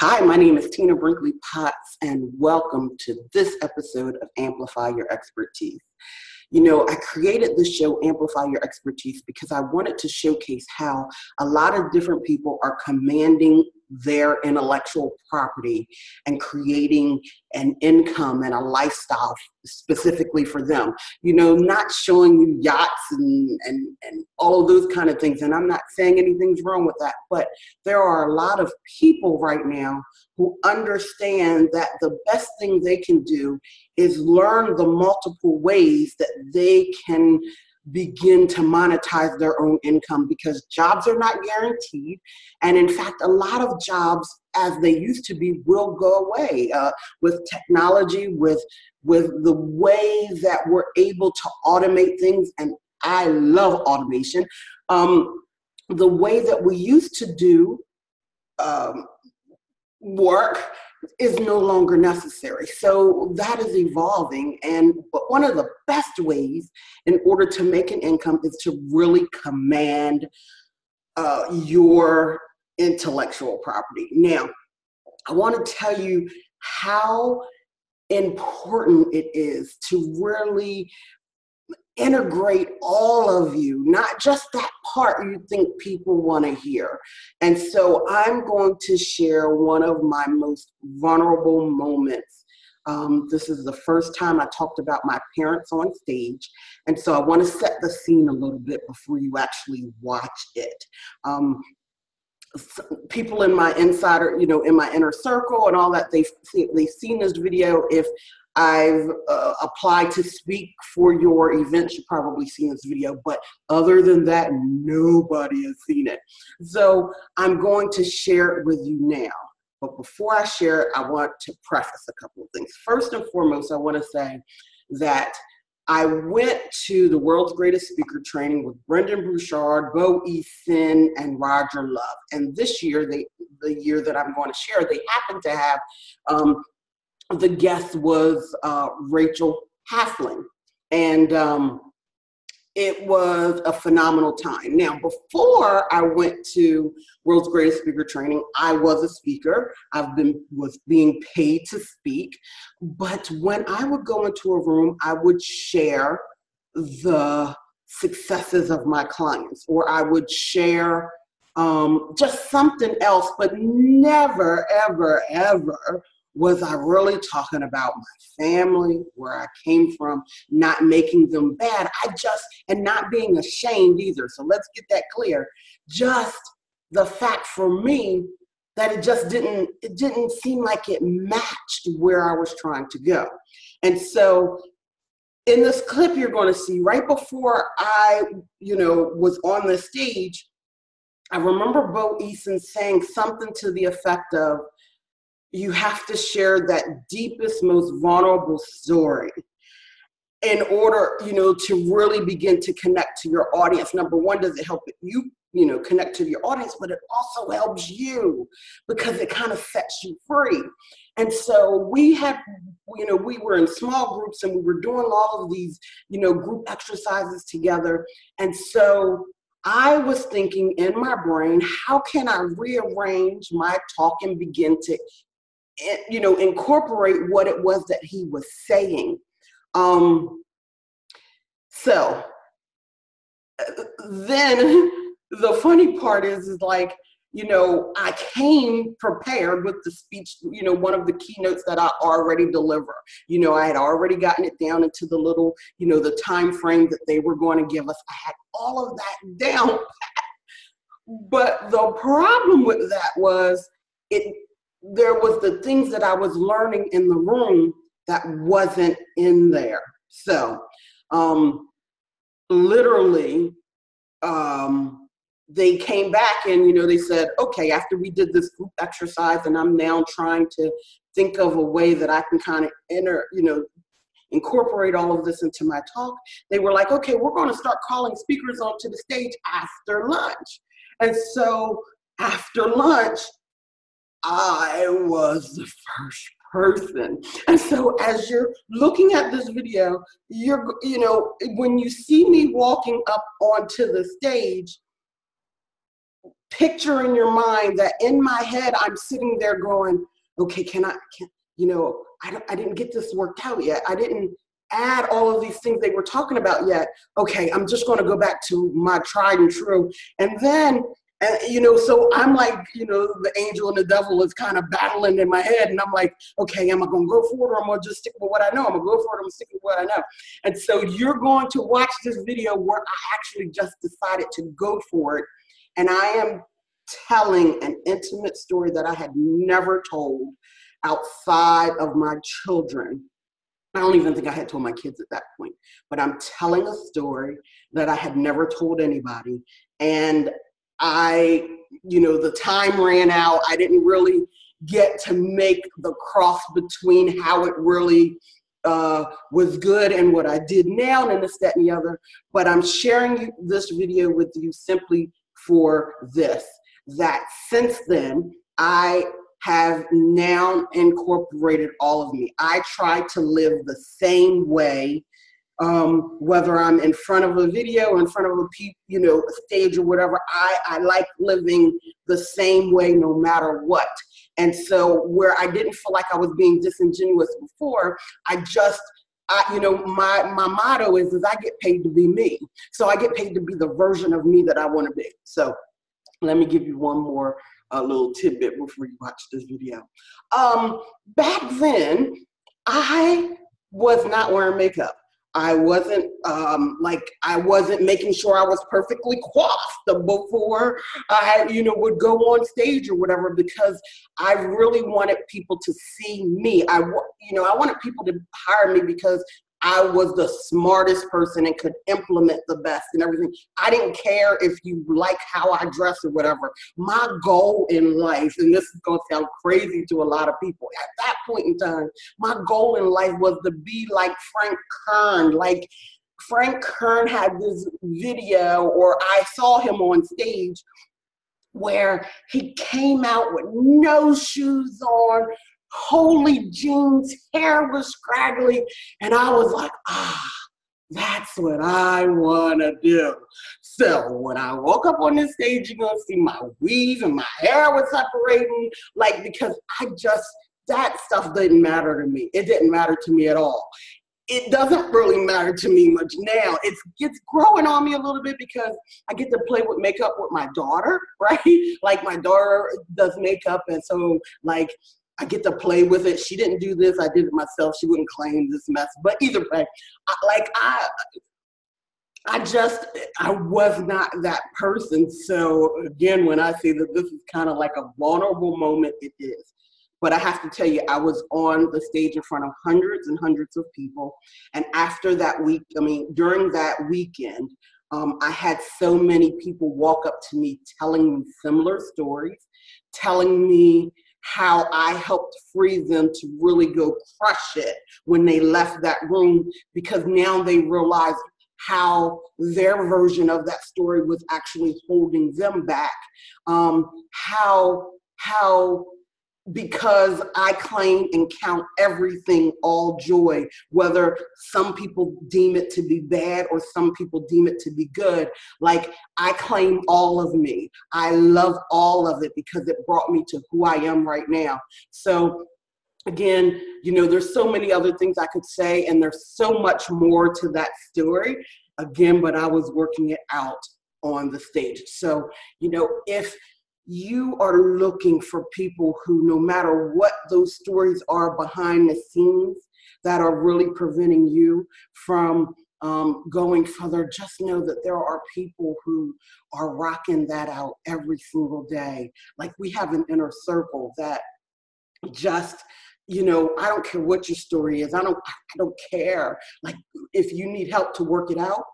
Hi, my name is Tina Brinkley Potts, and welcome to this episode of Amplify Your Expertise. You know, I created this show, Amplify Your Expertise, because I wanted to showcase how a lot of different people are commanding their intellectual property and creating an income and a lifestyle specifically for them. You know, not showing you yachts and, and, and all of those kind of things. And I'm not saying anything's wrong with that, but there are a lot of people right now who understand that the best thing they can do is learn the multiple ways that they can begin to monetize their own income because jobs are not guaranteed. And in fact, a lot of jobs, as they used to be, will go away uh, with technology, with with the way that we're able to automate things. And I love automation. Um, the way that we used to do um, work is no longer necessary. So that is evolving. And one of the best ways in order to make an income is to really command uh, your intellectual property. Now, I want to tell you how important it is to really integrate all of you, not just that part you think people want to hear. And so I'm going to share one of my most vulnerable moments. Um, this is the first time I talked about my parents on stage. And so I want to set the scene a little bit before you actually watch it. Um, people in my insider, you know, in my inner circle and all that, they've, they've seen this video. If I've uh, applied to speak for your event. You've probably seen this video, but other than that, nobody has seen it. So I'm going to share it with you now. But before I share it, I want to preface a couple of things. First and foremost, I want to say that I went to the world's greatest speaker training with Brendon Burchard, Bo Eason, and Roger Love. And this year, they, the year that I'm going to share, they happened to have um, the guest was uh, Rachel Halfling. And um, it was a phenomenal time. Now, before I went to World's Greatest Speaker Training, I was a speaker. I've been was being paid to speak. But when I would go into a room, I would share the successes of my clients, or I would share um, just something else, but never, ever, ever was I really talking about my family, where I came from, not making them bad? I just, and not being ashamed either. So let's get that clear. Just the fact for me that it just didn't, it didn't seem like it matched where I was trying to go. And so in this clip you're going to see right before I, you know, was on the stage, I remember Bo Eason saying something to the effect of, you have to share that deepest, most vulnerable story in order, you know, to really begin to connect to your audience. Number one, does it help you, you know, connect to your audience, but it also helps you because it kind of sets you free. And so we had, you know, we were in small groups and we were doing all of these, you know, group exercises together. And so I was thinking in my brain, how can I rearrange my talk and begin to you know, incorporate what it was that he was saying. Um, so then the funny part is, is like, you know, I came prepared with the speech, you know, one of the keynotes that I already deliver. You know, I had already gotten it down into the little, you know, the time frame that they were going to give us. I had all of that down. but the problem with that was it there was the things that I was learning in the room that wasn't in there. So, um, literally, um, they came back and you know they said, okay, after we did this group exercise, and I'm now trying to think of a way that I can kind of enter, you know, incorporate all of this into my talk. They were like, okay, we're going to start calling speakers onto the stage after lunch. And so after lunch, I was the first person. And so as you're looking at this video, you're, you know, when you see me walking up onto the stage, picture in your mind that in my head I'm sitting there going, okay, can I, can, you know, I, I didn't get this worked out yet. I didn't add all of these things they were talking about yet. Okay, I'm just going to go back to my tried and true. And then, and, you know, so I'm like, you know, the angel and the devil is kind of battling in my head. And I'm like, okay, am I going to go for it or am I just stick with what I know? I'm going to go for it. I'm to stick with what I know. And so you're going to watch this video where I actually just decided to go for it. And I am telling an intimate story that I had never told outside of my children. I don't even think I had told my kids at that point, but I'm telling a story that I had never told anybody. And I, you know, the time ran out. I didn't really get to make the cross between how it really uh, was good and what I did now and this, that, and the other. But I'm sharing this video with you simply for this that since then, I have now incorporated all of me. I try to live the same way, um, whether I'm in front of a video or in front of a you know a stage or whatever. I, I like living the same way no matter what. And so where I didn't feel like I was being disingenuous before, I just I, you know, my my motto is is I get paid to be me. So I get paid to be the version of me that I want to be. So let me give you one more uh, little tidbit before you watch this video. Um, back then, I was not wearing makeup. I wasn't um, like I wasn't making sure I was perfectly coiffed before I, you know, would go on stage or whatever because I really wanted people to see me. I, you know, I wanted people to hire me because I was the smartest person and could implement the best and everything. I didn't care if you like how I dress or whatever. My goal in life, and this is going to sound crazy to a lot of people, at that point in time, my goal in life was to be like Frank Kern. Like Frank Kern had this video, or I saw him on stage where he came out with no shoes on, holy jeans, hair was scraggly, and I was like, ah, that's what I want to do. So when I woke up on this stage, you're gonna see my weave and my hair was separating, like because I just that stuff didn't matter to me. It didn't matter to me at all. It doesn't really matter to me much now. It's it's growing on me a little bit because I get to play with makeup with my daughter, right? Like my daughter does makeup, and so like I get to play with it. She didn't do this. I did it myself. She wouldn't claim this mess. But either way, I, like I, I just I was not that person. So again, when I say that this is kind of like a vulnerable moment, it is. But I have to tell you, I was on the stage in front of hundreds and hundreds of people. And after that week, I mean, during that weekend, um, I had so many people walk up to me telling me similar stories, telling me how I helped free them to really go crush it when they left that room because now they realize how their version of that story was actually holding them back. Um, how how because I claim and count everything all joy, whether some people deem it to be bad or some people deem it to be good. Like I claim all of me. I love all of it because it brought me to who I am right now. So again, you know, there's so many other things I could say, and there's so much more to that story. Again, but I was working it out on the stage. So, you know, if you are looking for people who, no matter what those stories are behind the scenes, that are really preventing you from um, going further, just know that there are people who are rocking that out every single day. Like we have an inner circle that just you know i don't care what your story is i don't i don't care like if you need help to work it out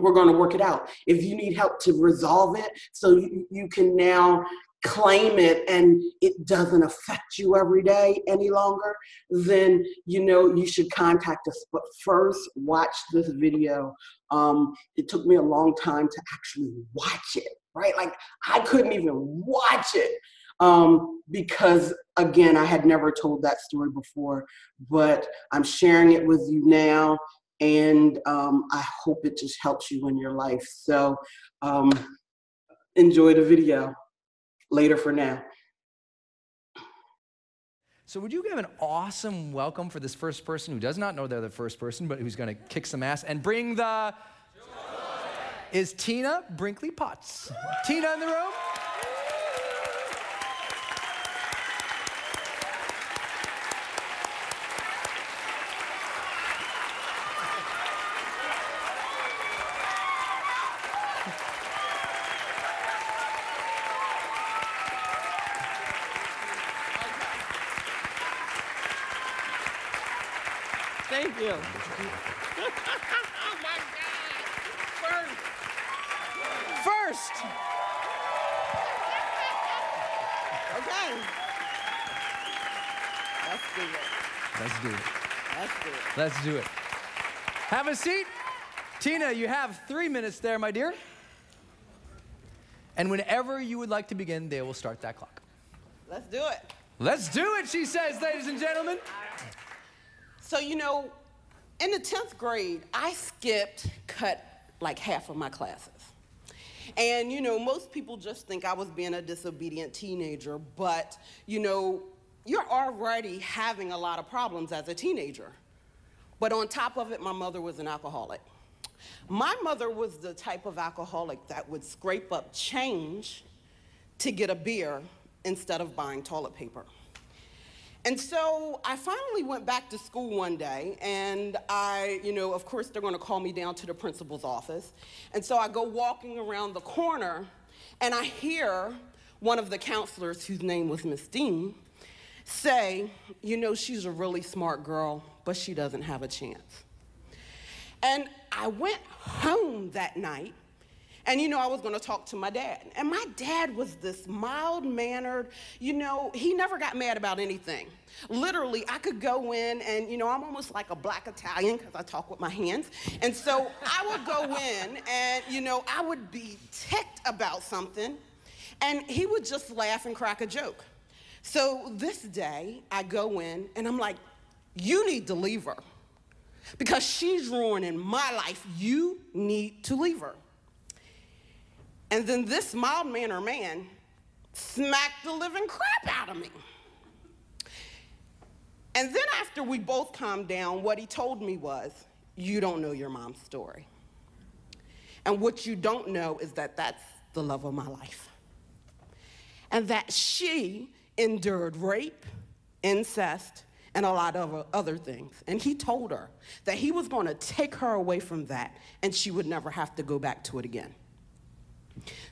we're going to work it out. If you need help to resolve it so you, you can now claim it and it doesn't affect you every day any longer, then you know you should contact us. But first, watch this video. Um, it took me a long time to actually watch it, right? Like I couldn't even watch it um, because again, I had never told that story before, but I'm sharing it with you now and um, I hope it just helps you in your life. So, um, enjoy the video. Later for now. So, would you give an awesome welcome for this first person who does not know they're the first person, but who's going to kick some ass and bring the. Joy. Is Tina Brinkley Potts. Tina in the room? Thank you. oh my God. First. First. Okay. Let's do it. Let's do it. Let's do it. Let's do it. Have a seat. Tina, you have three minutes there, my dear. And whenever you would like to begin, they will start that clock. Let's do it. Let's do it, she says, ladies and gentlemen. So, you know, in the 10th grade, I skipped, cut like half of my classes. And, you know, most people just think I was being a disobedient teenager, but, you know, you're already having a lot of problems as a teenager. But on top of it, my mother was an alcoholic. My mother was the type of alcoholic that would scrape up change to get a beer instead of buying toilet paper. And so I finally went back to school one day, and I, you know, of course, they're to call me down to the principal's office. And so I go walking around the corner, and I hear one of the counselors, whose name was Miss Dean, say, You know, she's a really smart girl, but she doesn't have a chance. And I went home that night and you know, I was going to talk to my dad. And my dad was this mild mannered, you know, he never got mad about anything. Literally, I could go in and, you know, I'm almost like a black Italian because I talk with my hands. And so I would go in and, you know, I would be ticked about something. And he would just laugh and crack a joke. So this day, I go in and I'm like, you need to leave her because she's ruining my life. You need to leave her. And then this mild mannered man smacked the living crap out of me. And then after we both calmed down, what he told me was, You don't know your mom's story. And what you don't know is that that's the love of my life. And that she endured rape, incest, and a lot of other things. And he told her that he was going to take her away from that and she would never have to go back to it again.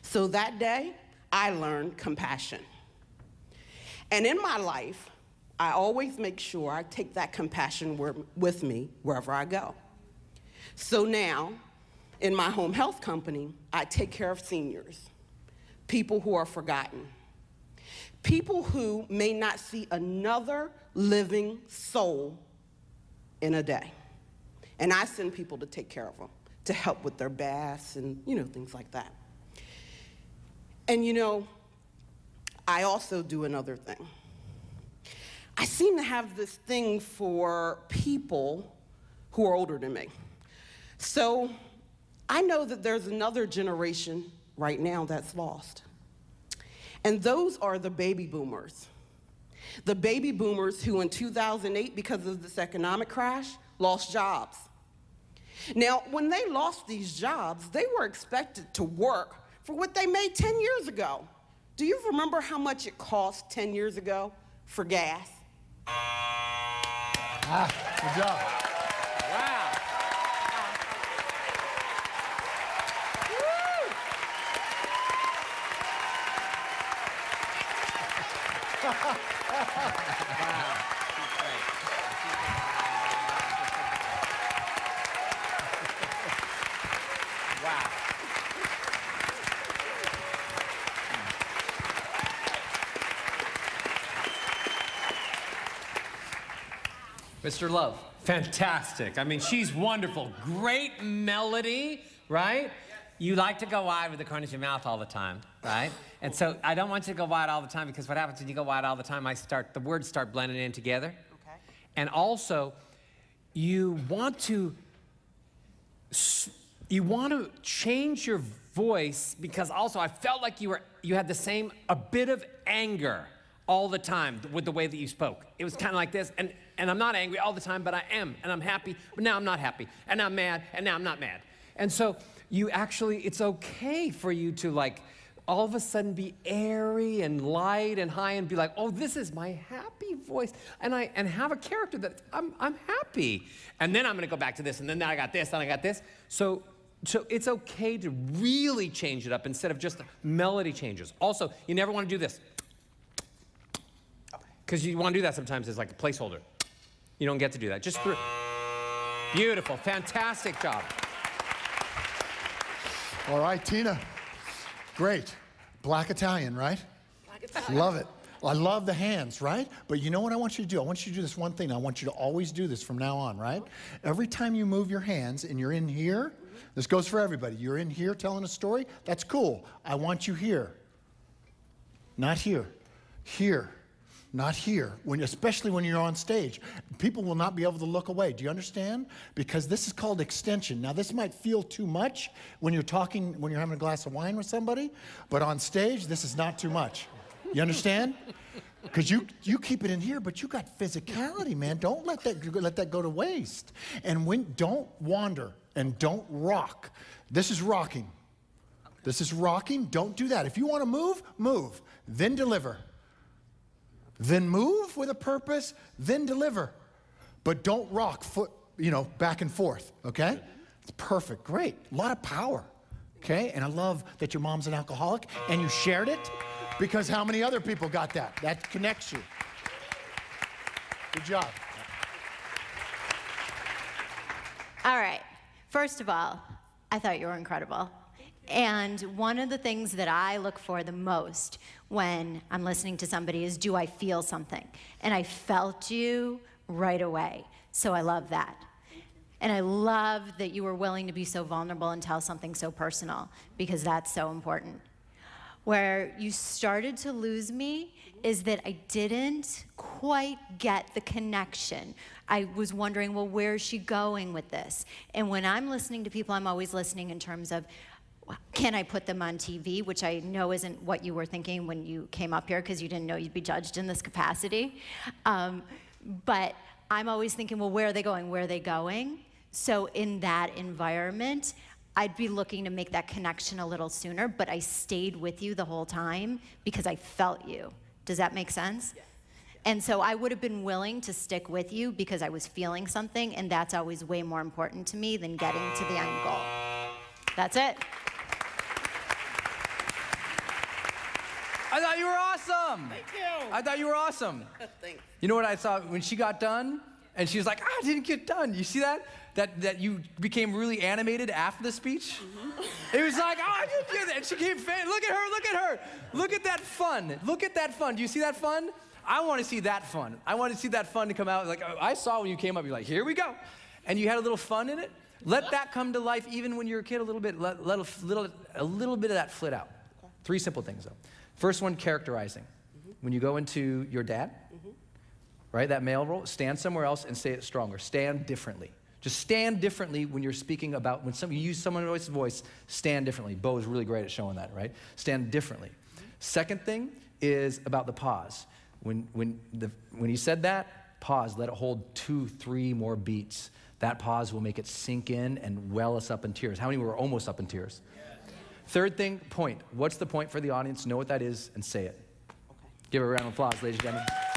So that day, I learned compassion. And in my life, I always make sure I take that compassion with me wherever I go. So now, in my home health company, I take care of seniors, people who are forgotten, people who may not see another living soul in a day. And I send people to take care of them, to help with their baths and, you know, things like that. And you know, I also do another thing. I seem to have this thing for people who are older than me. So I know that there's another generation right now that's lost. And those are the baby boomers. The baby boomers who in 2008, because of this economic crash, lost jobs. Now, when they lost these jobs, they were expected to work for what they made 10 years ago. Do you remember how much it cost 10 years ago for gas? Ah, good job. Mr. Love. Fantastic. I mean, she's wonderful. Great melody, right? You like to go wide with the corners of your mouth all the time, right? And so I don't want you to go wide all the time because what happens when you go wide all the time, I start the words start blending in together. Okay. And also, you want to you want to change your voice because also I felt like you were you had the same a bit of anger all the time with the way that you spoke. It was kind of like this, and and I'm not angry all the time, but I am, and I'm happy, but now I'm not happy, and I'm mad, and now I'm not mad. And so you actually, it's okay for you to like all of a sudden be airy and light and high and be like, oh, this is my happy voice. And I and have a character that I'm I'm happy. And then I'm gonna go back to this, and then I got this, and I got this. So so it's okay to really change it up instead of just melody changes. Also, you never want to do this. Because you want to do that sometimes as like a placeholder. You don't get to do that. Just through. Beautiful. Fantastic job. All right, Tina. Great. Black Italian, right? Black Italian. Love it. I love the hands, right? But you know what I want you to do? I want you to do this one thing. I want you to always do this from now on, right? Every time you move your hands and you're in here, this goes for everybody. You're in here telling a story, that's cool. I want you here. Not here. Here. Not here, when, especially when you're on stage. People will not be able to look away. Do you understand? Because this is called extension. Now, this might feel too much when you're talking, when you're having a glass of wine with somebody, but on stage, this is not too much. You understand? Because you, you keep it in here, but you got physicality, man. Don't let that, let that go to waste. And when, don't wander and don't rock. This is rocking. This is rocking. Don't do that. If you want to move, move. Then deliver. Then move with a purpose, then deliver. But don't rock foot, you know, back and forth, okay? It's perfect. Great. A lot of power. Okay? And I love that your mom's an alcoholic and you shared it because how many other people got that? That connects you. Good job. All right. First of all, I thought you were incredible. And one of the things that I look for the most when I'm listening to somebody is do I feel something? And I felt you right away. So I love that. And I love that you were willing to be so vulnerable and tell something so personal because that's so important. Where you started to lose me is that I didn't quite get the connection. I was wondering, well, where is she going with this? And when I'm listening to people, I'm always listening in terms of, can I put them on TV, which I know isn't what you were thinking when you came up here because you didn't know you'd be judged in this capacity. Um, but I'm always thinking, well, where are they going? Where are they going? So in that environment, I'd be looking to make that connection a little sooner, but I stayed with you the whole time because I felt you. Does that make sense? Yes. And so I would have been willing to stick with you because I was feeling something, and that's always way more important to me than getting to the end goal. That's it. I thought you were awesome. Thank you. I thought you were awesome. Thanks. You know what I saw when she got done? And she was like, I didn't get done. You see that? That, that you became really animated after the speech? Mm-hmm. It was like, oh, I didn't get that. And she came, fan- look at her, look at her. Look at that fun. Look at that fun. Do you see that fun? I want to see that fun. I want to see that fun to come out. Like, I saw when you came up, you're like, here we go. And you had a little fun in it. Let that come to life even when you're a kid a little bit. Let, let a, little, a little bit of that flit out. Three simple things, though. First one, characterizing. Mm-hmm. When you go into your dad, mm-hmm. right, that male role, stand somewhere else and say it stronger. Stand differently. Just stand differently when you're speaking about, when some, you use someone else's voice, stand differently. Bo is really great at showing that, right? Stand differently. Mm-hmm. Second thing is about the pause. When, when, the, when he said that, pause, let it hold two, three more beats. That pause will make it sink in and well us up in tears. How many were almost up in tears? Third thing, point. What's the point for the audience? Know what that is and say it. Okay. Give it a round of applause, ladies and gentlemen.